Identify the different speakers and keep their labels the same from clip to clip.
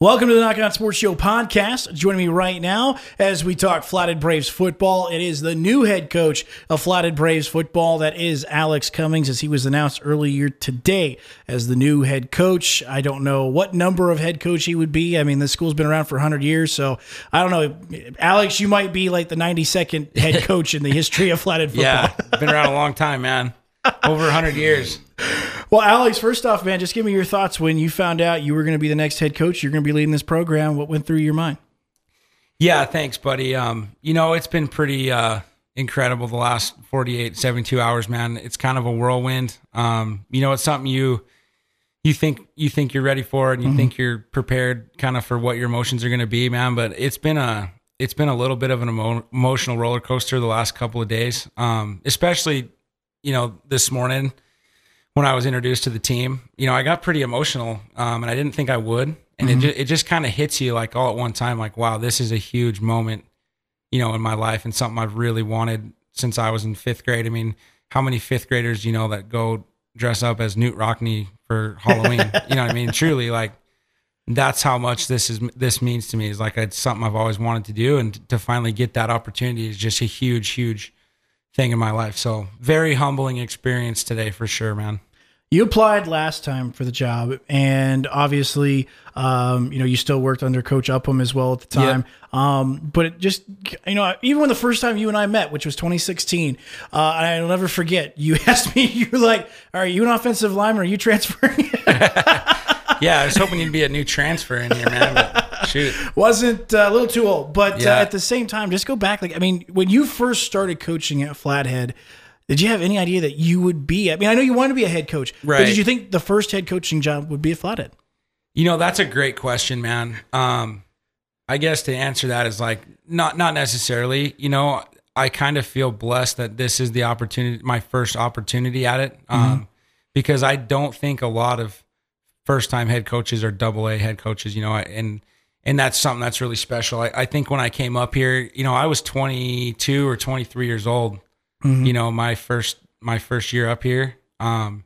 Speaker 1: Welcome to the Nach On Sports Show podcast. Joining me right now as we talk Flathead Braves football. It is the new head coach of Flathead Braves football. That is Alex Cummings, as he was announced earlier today as the new head coach. I don't know what number of head coach he would be. I mean, the school's been around for 100 years, so I don't know. Alex, you might be like the 92nd head coach in the history of Flathead football.
Speaker 2: Yeah, been around a long time, man. Over 100 years.
Speaker 1: Well, Alex, first off, man, just give me your thoughts when you found out you were going to be the next head coach. You're going to be leading this program. What went through your mind?
Speaker 2: Yeah, thanks, buddy. Um, you know, it's been pretty uh, incredible the last 48, 72 hours, man. It's kind of a whirlwind. Um, you know, it's something you you think you think you're ready for and you think you're prepared kind of for what your emotions are going to be, man, but it's been a it's been a little bit of an emo- emotional roller coaster the last couple of days. Um, especially, you know, this morning when I was introduced to the team, you know, I got pretty emotional, um, and I didn't think I would. And it, ju- it just kind of hits you like all at one time, like, wow, this is a huge moment, you know, in my life and something I've really wanted since I was in fifth grade. I mean, how many fifth graders, you know, that go dress up as Knute Rockne for Halloween? you know what I mean? Truly, like, that's how much this is this means to me is like it's something I've always wanted to do and to finally get that opportunity is just a huge huge thing in my life. So, very humbling experience today for sure, man.
Speaker 1: You applied last time for the job, and obviously, um, you know, you still worked under Coach Upham as well at the time. Um, but it just, you know, even when the first time you and I met, which was 2016, uh, I'll never forget. You asked me, you were like, "Are you an offensive lineman? Are you transferring?"
Speaker 2: Yeah, I was hoping you'd be a new transfer in here, man. But shoot.
Speaker 1: Wasn't uh, a little too old, but uh, at the same time, just go back. Like, I mean, when you first started coaching at Flathead. Did you have any idea that you would be? I mean, I know you wanted to be a head coach, but
Speaker 2: Right.
Speaker 1: did you think the first head coaching job would be at Flathead?
Speaker 2: You know, that's a great question, man. Um, I guess to answer that is like not not necessarily. You know, I kind of feel blessed that this is the opportunity, my first opportunity at it, um, because I don't think a lot of first time head coaches are double A head coaches. You know, and and that's something that's really special. I, I think when I came up here, you know, I was 22 or 23 years old. You know, my first my first year up here. Um,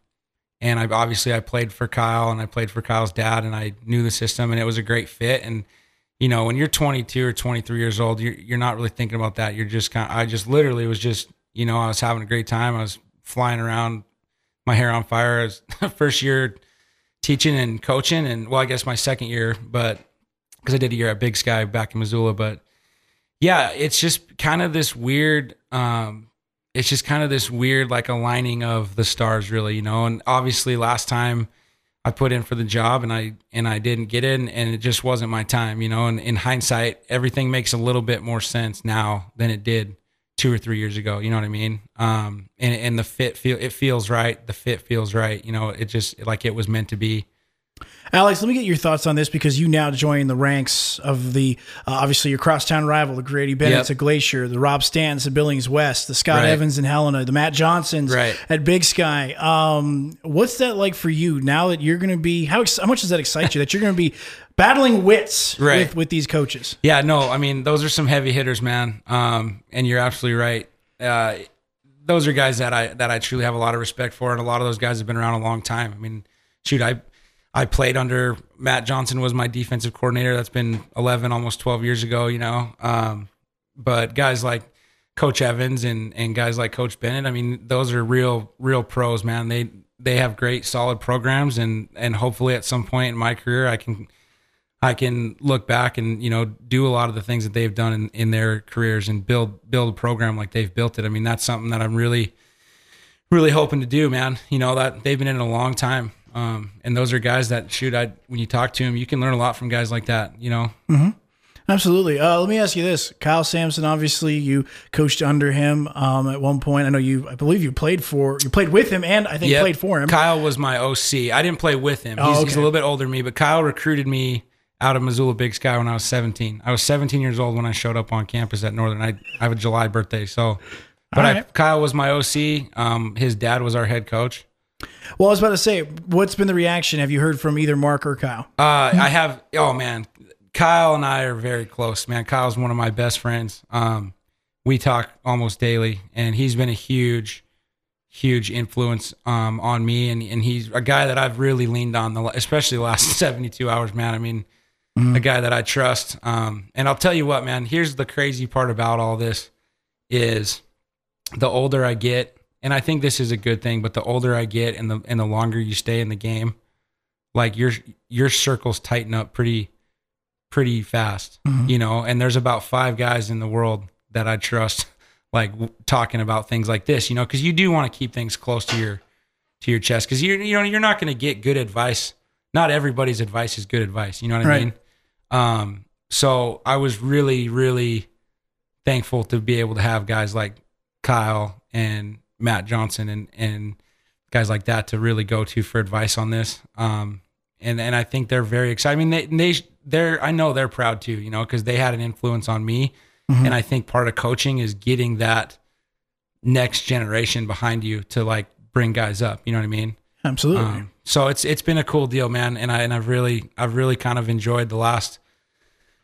Speaker 2: and I obviously I played for Kyle and I played for Kyle's dad and I knew the system and it was a great fit. And you know when you're 22 or 23 years old you're you're not really thinking about that. You're just kind of, I just literally was just you know I was having a great time. I was flying around my hair on fire I was first year teaching and coaching and well I guess my second year but because I did a year at Big Sky back in Missoula but yeah it's just kind of this weird um it's just kind of this weird like aligning of the stars really you know? And obviously last time i put in for the job and i and i didn't get in and it just wasn't my time you know? And in hindsight everything makes a little bit more sense now than it did two or three years ago you know what i mean? Um and and the fit feel it feels right the fit feels right you know? It just like it was meant to be
Speaker 1: Alex, let me get your thoughts on this because you now join the ranks of the uh, obviously your crosstown rival, the Grady Bennett's
Speaker 2: Yep.
Speaker 1: at Glacier, the Rob Stans at Billings West, the Scott
Speaker 2: Right.
Speaker 1: Evans and Helena, the Matt Johnsons
Speaker 2: Right.
Speaker 1: at Big Sky. Um, what's that like for you now that you're going to be? How, ex- how much does that excite you that you're going to be battling wits
Speaker 2: Right.
Speaker 1: with with these coaches?
Speaker 2: Yeah, no, I mean those are some heavy hitters, man. Um, and you're absolutely right. Uh, those are guys that I that I truly have a lot of respect for, and a lot of those guys have been around a long time. I mean, shoot, I I played under Matt Johnson was my defensive coordinator. That's been 11, almost 12 years ago, you know. Um, but guys like Coach Evans and and guys like Coach Bennett, I mean, those are real real pros, man. They they have great solid programs, and and hopefully at some point in my career, I can I can look back and you know do a lot of the things that they've done in, in their careers and build build a program like they've built it. I mean, that's something that I'm really really hoping to do, man. You know that they've been in a long time, um, and those are guys that shoot. I when you talk to them, you can learn a lot from guys like that. You know,
Speaker 1: Absolutely. Uh, let me ask you this: Kyle Sampson, obviously, you coached under him um, at one point. I know you. I believe you played for. You played with him, and I think
Speaker 2: Yep.
Speaker 1: played for him.
Speaker 2: Kyle was my OC. I didn't play with him. He's,
Speaker 1: Oh,
Speaker 2: he's
Speaker 1: okay.
Speaker 2: a little bit older than me, but Kyle recruited me out of Missoula Big Sky when I was 17. I was 17 years old when I showed up on campus at Northern. I, I have a July birthday, so. But
Speaker 1: All
Speaker 2: I. Kyle was my OC. Um, his dad was our head coach.
Speaker 1: Well, I was about to say, what's been the reaction? Have you heard from either Mark or Kyle?
Speaker 2: Uh, I have. Oh man, Kyle and I are very close. Man, Kyle's one of my best friends. Um, we talk almost daily, and he's been a huge, huge influence um, on me. And and he's a guy that I've really leaned on, the especially the last seventy two hours. Man, I mean, a guy that I trust. Um, and I'll tell you what, man. Here's the crazy part about all this: is the older I get, and I think this is a good thing. But the older I get, and the and the longer you stay in the game, like your your circles tighten up pretty pretty fast, you know. And there's about five guys in the world that I trust, like w- talking about things like this, you know, because you do want to keep things close to your to your chest, because you you know you're not going to get good advice. Not everybody's advice is good advice. You know what I
Speaker 1: Right.
Speaker 2: mean? Um, so I was really really thankful to be able to have guys like Kyle and Matt Johnson and and guys like that to really go to for advice on this. Um, and and I think they're very excited. I mean, they they they're I know they're proud too, you know, because they had an influence on me. And I think part of coaching is getting that next generation behind you to like bring guys up. You know what I mean?
Speaker 1: Absolutely.
Speaker 2: Um, so it's it's been a cool deal, man, and I and I've really I've really kind of enjoyed the last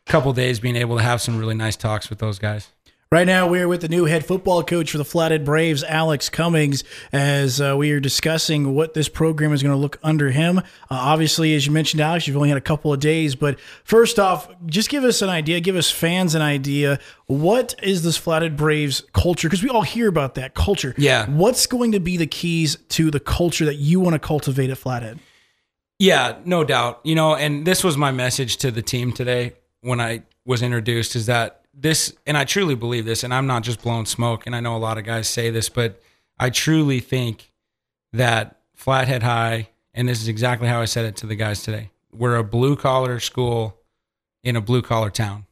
Speaker 2: couple days being able to have some really nice talks with those guys.
Speaker 1: Right now, we're with the new head football coach for the Flathead Braves, Alex Cummings, as uh, we are discussing what this program is going to look under him. Uh, obviously, as you mentioned, Alex, you've only had a couple of days, but first off, just give us an idea, give us fans an idea. What is this Flathead Braves culture? Because we all hear about that culture.
Speaker 2: Yeah.
Speaker 1: What's going to be the keys to the culture that you want to cultivate at Flathead?
Speaker 2: Yeah, no doubt. You know, and this was my message to the team today when I was introduced is that this, and I truly believe this, and I'm not just blowing smoke, and I know a lot of guys say this, but I truly think that Flathead High, and this is exactly how I said it to the guys today, we're a blue collar school in a blue collar town.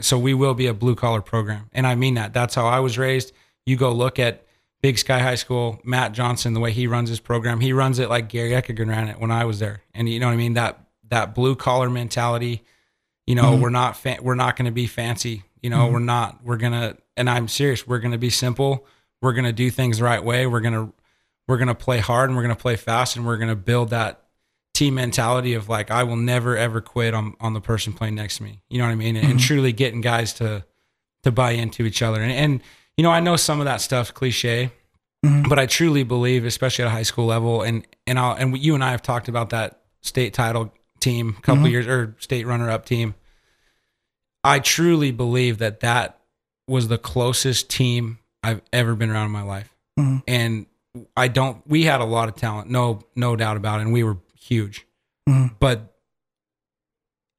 Speaker 2: So we will be a blue collar program. And I mean that. That's how I was raised. You go look at Big Sky High School, Matt Johnson, the way he runs his program, he runs it like Gary Eckigan ran it when I was there. And you know what I mean? That that blue collar mentality, you know, mm-hmm. we're not fa- we're not going to be fancy. You know, we're mm-hmm. not. We're gonna, and I'm serious. We're gonna be simple. We're gonna do things the right way. We're gonna we're gonna play hard and we're gonna play fast and we're gonna build that team mentality of like I will never ever quit on on the person playing next to me. You know what I mean? And, and truly getting guys to to buy into each other. And, and you know, I know some of that stuff's cliche, mm-hmm. but I truly believe, especially at a high school level, and and I'll and you and I have talked about that state title team a couple years or state runner up team. I truly believe that that was the closest team I've ever been around in my life,
Speaker 1: Mhm.
Speaker 2: and I don't. We had a lot of talent, no no doubt about it, and we were huge,
Speaker 1: Mhm.
Speaker 2: but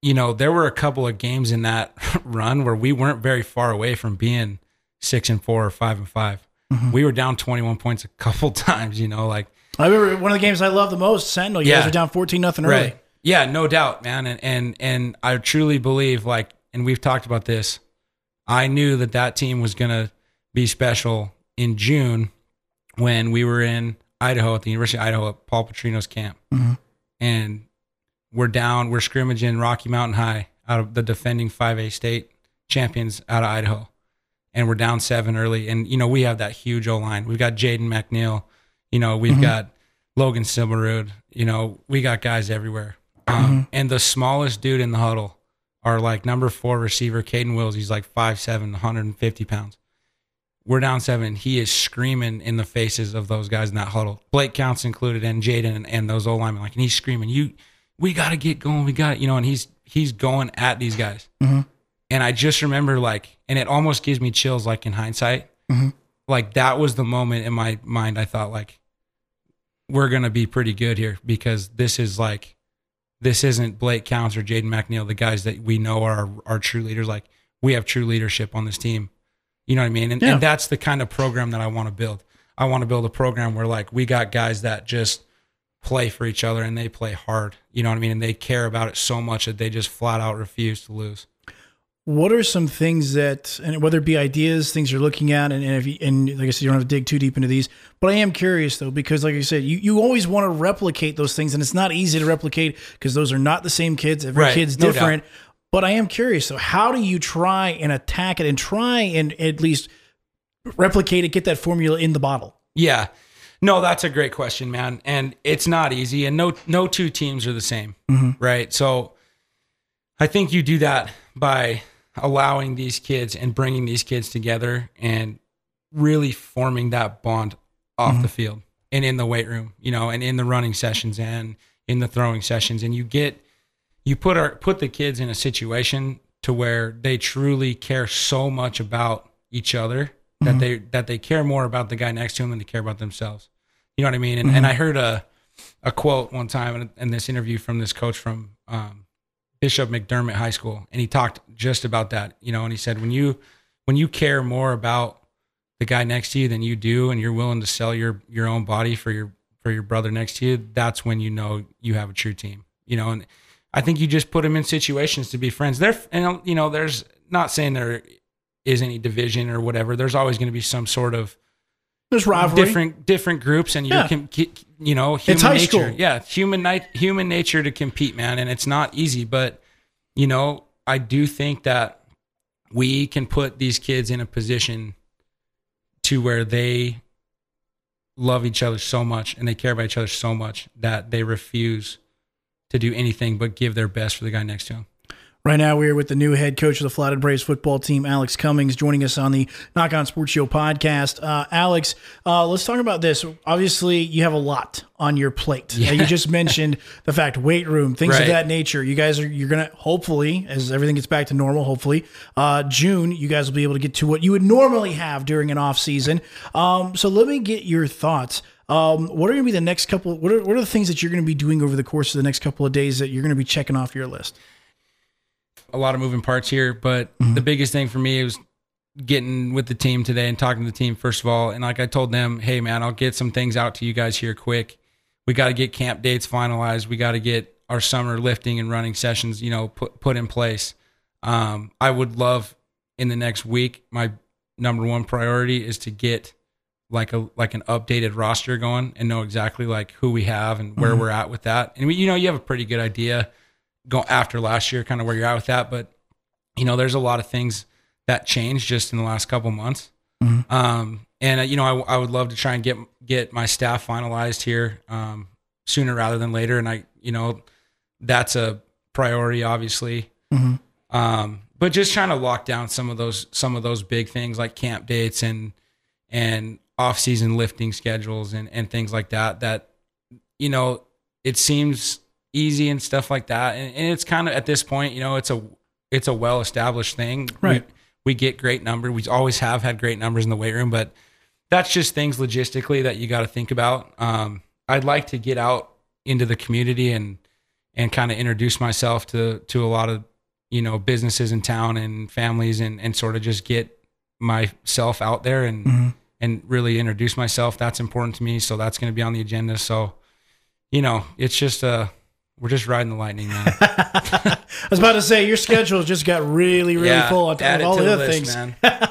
Speaker 2: you know there were a couple of games in that run where we weren't very far away from being six and four or five and 5 We were down twenty one points a couple times, you know, like
Speaker 1: I remember one of the games I love the most, Sentinel. You guys
Speaker 2: Yeah.
Speaker 1: were down 14 nothing early.
Speaker 2: Right. Yeah, no doubt, man. And and and I truly believe, like, and we've talked about this. I knew that that team was gonna be special in June when we were in Idaho at the University of Idaho at Paul Petrino's camp,
Speaker 1: Mhm.
Speaker 2: and we're down. We're scrimmaging Rocky Mountain High out of the defending 5A state champions out of Idaho, and we're down seven early. And you know we have that huge O line. We've got Jaden McNeil. You know we've got Logan Silverwood. You know we got guys everywhere. Um, And the smallest dude in the huddle are like number four receiver Caden Wills. He's like 5'7", 150 pounds. We're down seven. He is screaming in the faces of those guys in that huddle. Blake Counts included, and Jaden and, and those old linemen. Like, and he's screaming, "You, we got to get going. We got, you know." And he's he's going at these guys.
Speaker 1: Mhm.
Speaker 2: And I just remember like, and it almost gives me chills. Like in hindsight,
Speaker 1: Mhm.
Speaker 2: like that was the moment in my mind. I thought like, we're gonna be pretty good here because this is like, this isn't Blake Counts or Jaden McNeil, the guys that we know are our, true leaders. Like we have true leadership on this team. You know what I mean? And,
Speaker 1: Yeah.
Speaker 2: and that's the kind of program that I want to build. I want to build a program where like we got guys that just play for each other and they play hard. You know what I mean? And they care about it so much that they just flat out refuse to lose.
Speaker 1: What are some things that, and whether it be ideas, things you're looking at, and, and if you, and like I said, you don't have to dig too deep into these, but I am curious though, because like I said, you, you always want to replicate those things, and it's not easy to replicate because those are not the same kids. Every
Speaker 2: Right,
Speaker 1: kid's
Speaker 2: no
Speaker 1: different. But I am curious. So, how do you try and attack it and try and at least replicate it, get that formula in the bottle?
Speaker 2: Yeah. No, that's a great question, man. And it's not easy. And no no two teams are the same. Mm-hmm. Right. So I think you do that by allowing these kids and bringing these kids together and really forming that bond off the field and in the weight room, you know, and in the running sessions and in the throwing sessions. And you get you put our put the kids in a situation to where they truly care so much about each other that
Speaker 1: Mm-hmm.
Speaker 2: they that they care more about the guy next to them than they care about themselves. You know what I mean? And,
Speaker 1: Mm-hmm.
Speaker 2: and I heard a a quote one time in, in this interview from this coach from um, Bishop McDermott High School, and he talked just about that. You know, and he said when you when you care more about the guy next to you than you do, and you're willing to sell your your own body for your for your brother next to you, that's when you know you have a true team. You know, and I think you just put them in situations to be friends. There, and you know, there's not saying there is any division or whatever. There's always going to be some sort of
Speaker 1: There's rivalry.
Speaker 2: different different groups, and you
Speaker 1: Yeah.
Speaker 2: can you know human
Speaker 1: high
Speaker 2: nature.
Speaker 1: school.
Speaker 2: Yeah, human ni- human nature to compete, man, and it's not easy. But you know, I do think that we can put these kids in a position to where they love each other so much and they care about each other so much that they refuse to do anything but give their best for the guy next to them.
Speaker 1: Right now, we are with the new head coach of the Flathead Braves football team, Alex Cummings, joining us on the Nach On Sports Show podcast. Uh, Alex, uh, let's talk about this. Obviously, you have a lot on your plate. Uh, you just mentioned the fact weight room, things of that nature. You guys are you're gonna hopefully, as everything gets back to normal, hopefully uh, June, you guys will be able to get to what you would normally have during an off season. Um, so let me get your thoughts. Um, what are going to be the next couple? What are, what are the things that you're going to be doing over the course of the next couple of days that you're going to be checking off your list?
Speaker 2: A lot of moving parts here, but the biggest thing for me was getting with the team today and talking to the team first of all. And like I told them, hey man, I'll get some things out to you guys here quick. We got to get camp dates finalized. We got to get our summer lifting and running sessions, you know, put put in place. Um, I would love in the next week. My number one priority is to get like a like an updated roster going and know exactly like who we have and where we're at with that. And we, you know, you have a pretty good idea go after last year, kind of where you're at with that. But you know, there's a lot of things that changed just in the last couple months. Um, and uh, you know, I, I would love to try and get get my staff finalized here um, sooner rather than later. And I, you know, that's a priority, obviously.
Speaker 1: Mhm.
Speaker 2: Um, but just trying to lock down some of those some of those big things like camp dates and and off season lifting schedules and and things like that. That you know, it seems easy and stuff like that. And, and it's kind of at this point, you know, it's a it's a well established thing.
Speaker 1: Right.
Speaker 2: We, we get great numbers. We always have had great numbers in the weight room, but that's just things logistically that you got to think about. Um, I'd like to get out into the community and and kind of introduce myself to to a lot of you know businesses in town and families and and sort of just get myself out there and
Speaker 1: Mm-hmm.
Speaker 2: and really introduce myself. That's important to me. So that's going to be on the agenda. So you know, it's just uh we're just riding the lightning, man.
Speaker 1: I was about to say your schedule just got really, really full on top of all the
Speaker 2: the
Speaker 1: other
Speaker 2: list,
Speaker 1: things.
Speaker 2: man.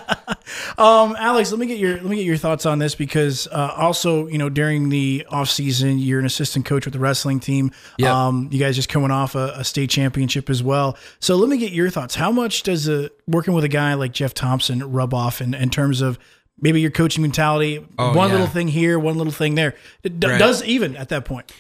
Speaker 1: Um, Alex, let me get your let me get your thoughts on this because uh, also you know during the off season you're an assistant coach with the wrestling team.
Speaker 2: Yep.
Speaker 1: Um, you guys just coming off a, a state championship as well. So let me get your thoughts. How much does a, working with a guy like Jeff Thompson rub off in, in terms of maybe your coaching mentality?
Speaker 2: Oh,
Speaker 1: one
Speaker 2: yeah.
Speaker 1: little thing here, one little thing there. It d-
Speaker 2: Right.
Speaker 1: does even at that point.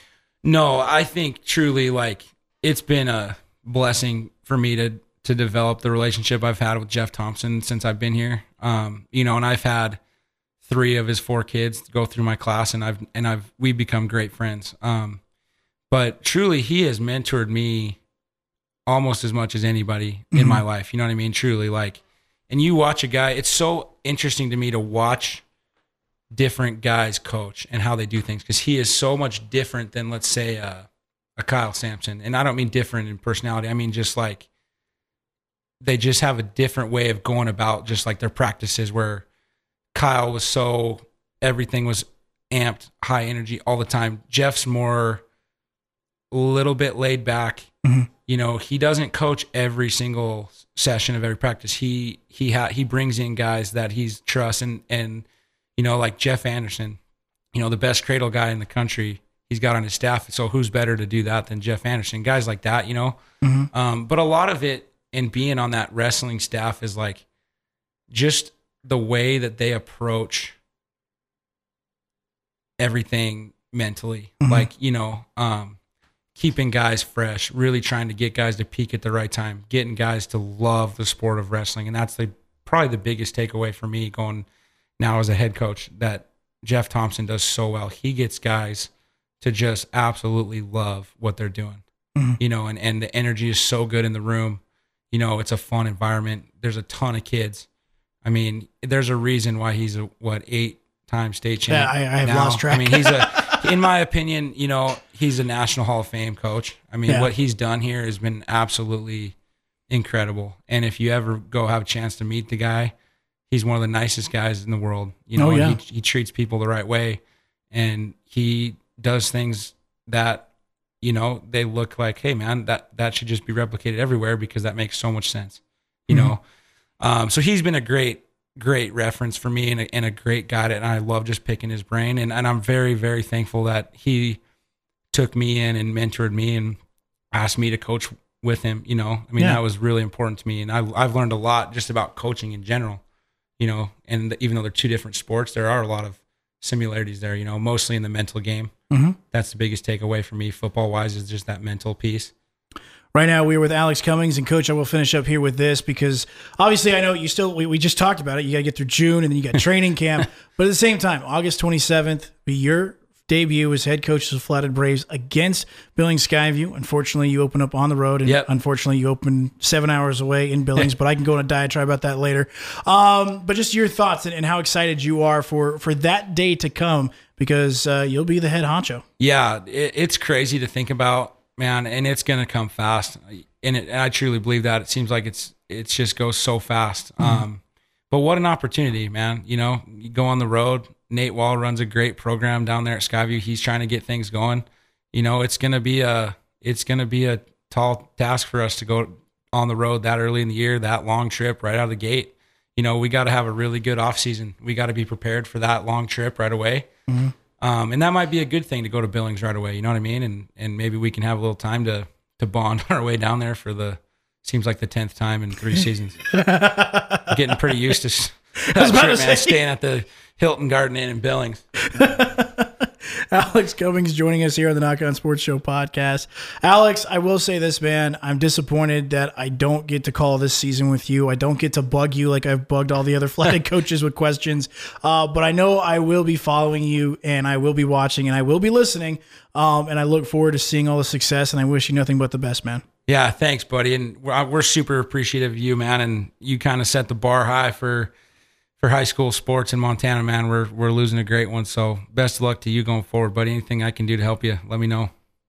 Speaker 2: No, I think truly like it's been a blessing for me to to develop the relationship I've had with Jeff Thompson since I've been here. Um, you know, and I've had three of his four kids go through my class and I've and I've we've become great friends. Um, but truly he has mentored me almost as much as anybody in my life. You know what I mean? Truly like and you watch a guy, it's so interesting to me to watch different guys coach and how they do things because he is so much different than let's say uh, a Kyle Sampson. And I don't mean different in personality. I mean just like they just have a different way of going about just like their practices where Kyle was so everything was amped, high energy all the time. Jeff's more a little bit laid back.
Speaker 1: Mhm.
Speaker 2: You know, he doesn't coach every single session of every practice. He he ha- he brings in guys that he's trusts and and you know like Jeff Anderson, you know the best cradle guy in the country. He's got on his staff. So who's better to do that than Jeff Anderson? Guys like that, you know.
Speaker 1: Mhm.
Speaker 2: Um, but a lot of it in being on that wrestling staff is like just the way that they approach everything mentally.
Speaker 1: Mhm.
Speaker 2: Like, you know, um, keeping guys fresh, really trying to get guys to peak at the right time, getting guys to love the sport of wrestling. And that's the probably the biggest takeaway for me going now as a head coach that Jeff Thompson does so well. He gets guys to just absolutely love what they're doing. Mm-hmm. you know, and, and the energy is so good in the room. You know, it's a fun environment. There's a ton of kids. I mean, there's a reason why he's a what eight time state champ.
Speaker 1: Yeah, I- I have
Speaker 2: now.
Speaker 1: lost track.
Speaker 2: I mean, he's a, in my opinion, you know, he's a National Hall of Fame coach. I mean,
Speaker 1: Yeah.
Speaker 2: what he's done here has been absolutely incredible. And if you ever go have a chance to meet the guy, he's one of the nicest guys in the world. You know,
Speaker 1: Oh, yeah.
Speaker 2: he, he treats people the right way, and he does things that you know they look like, hey man, that that should just be replicated everywhere because that makes so much sense. You
Speaker 1: Mm-hmm.
Speaker 2: know, um, so he's been a great great reference for me and a, and a great guy, and I love just picking his brain, and and I'm very very thankful that he took me in and mentored me and asked me to coach with him. You know, I mean
Speaker 1: Yeah.
Speaker 2: that was really important to me, and I, I've learned a lot just about coaching in general. You know, and even though they're two different sports, there are a lot of similarities there. You know, mostly in the mental game.
Speaker 1: Mhm.
Speaker 2: That's the biggest takeaway for me, football wise, is just that mental piece.
Speaker 1: Right now, we are with Alex Cummings and Coach. I will finish up here with this because obviously, I know you still. We, we just talked about it. You got to get through June, and then you got training camp. But at the same time, August twenty seventh be your debut as head coach of the Flathead Braves against Billings Skyview. Unfortunately, you open up on the road, and
Speaker 2: Yep.
Speaker 1: unfortunately, you open seven hours away in Billings. but I can go on a diatribe about that later. Um, but just your thoughts and, and how excited you are for for that day to come because uh, you'll be the head honcho.
Speaker 2: Yeah, it, it's crazy to think about, man, and it's gonna come fast. And, it, and I truly believe that. It seems like it's it just goes so fast. Um, but what an opportunity, man! You know, you go on the road. Nate Wall runs a great program down there at Skyview. He's trying to get things going. You know, it's gonna be a it's gonna be a tall task for us to go on the road that early in the year, that long trip right out of the gate. You know, we got to have a really good off season. We got to be prepared for that long trip right away. Um, and that might be a good thing to go to Billings right away. You know what I mean? And and maybe we can have a little time to to bond our way down there for the seems like the tenth time in three seasons. Getting pretty used to s- that
Speaker 1: about
Speaker 2: trip,
Speaker 1: to
Speaker 2: man. Staying at the Hilton Garden Inn in Billings.
Speaker 1: Alex Cummings joining us here on the Nach On Sports Show podcast. Alex, I will say this, man. I'm disappointed that I don't get to call this season with you. I don't get to bug you like I've bugged all the other flight coaches with questions. Uh, but I know I will be following you and I will be watching and I will be listening. Um, and I look forward to seeing all the success and I wish you nothing but the best, man.
Speaker 2: Yeah, thanks, buddy. And we're, we're super appreciative of you, man. And you kind of set the bar high for for high school sports in Montana, man. We're we're losing a great one. So best of luck to you going forward, buddy. Anything I can do to help you, let me know.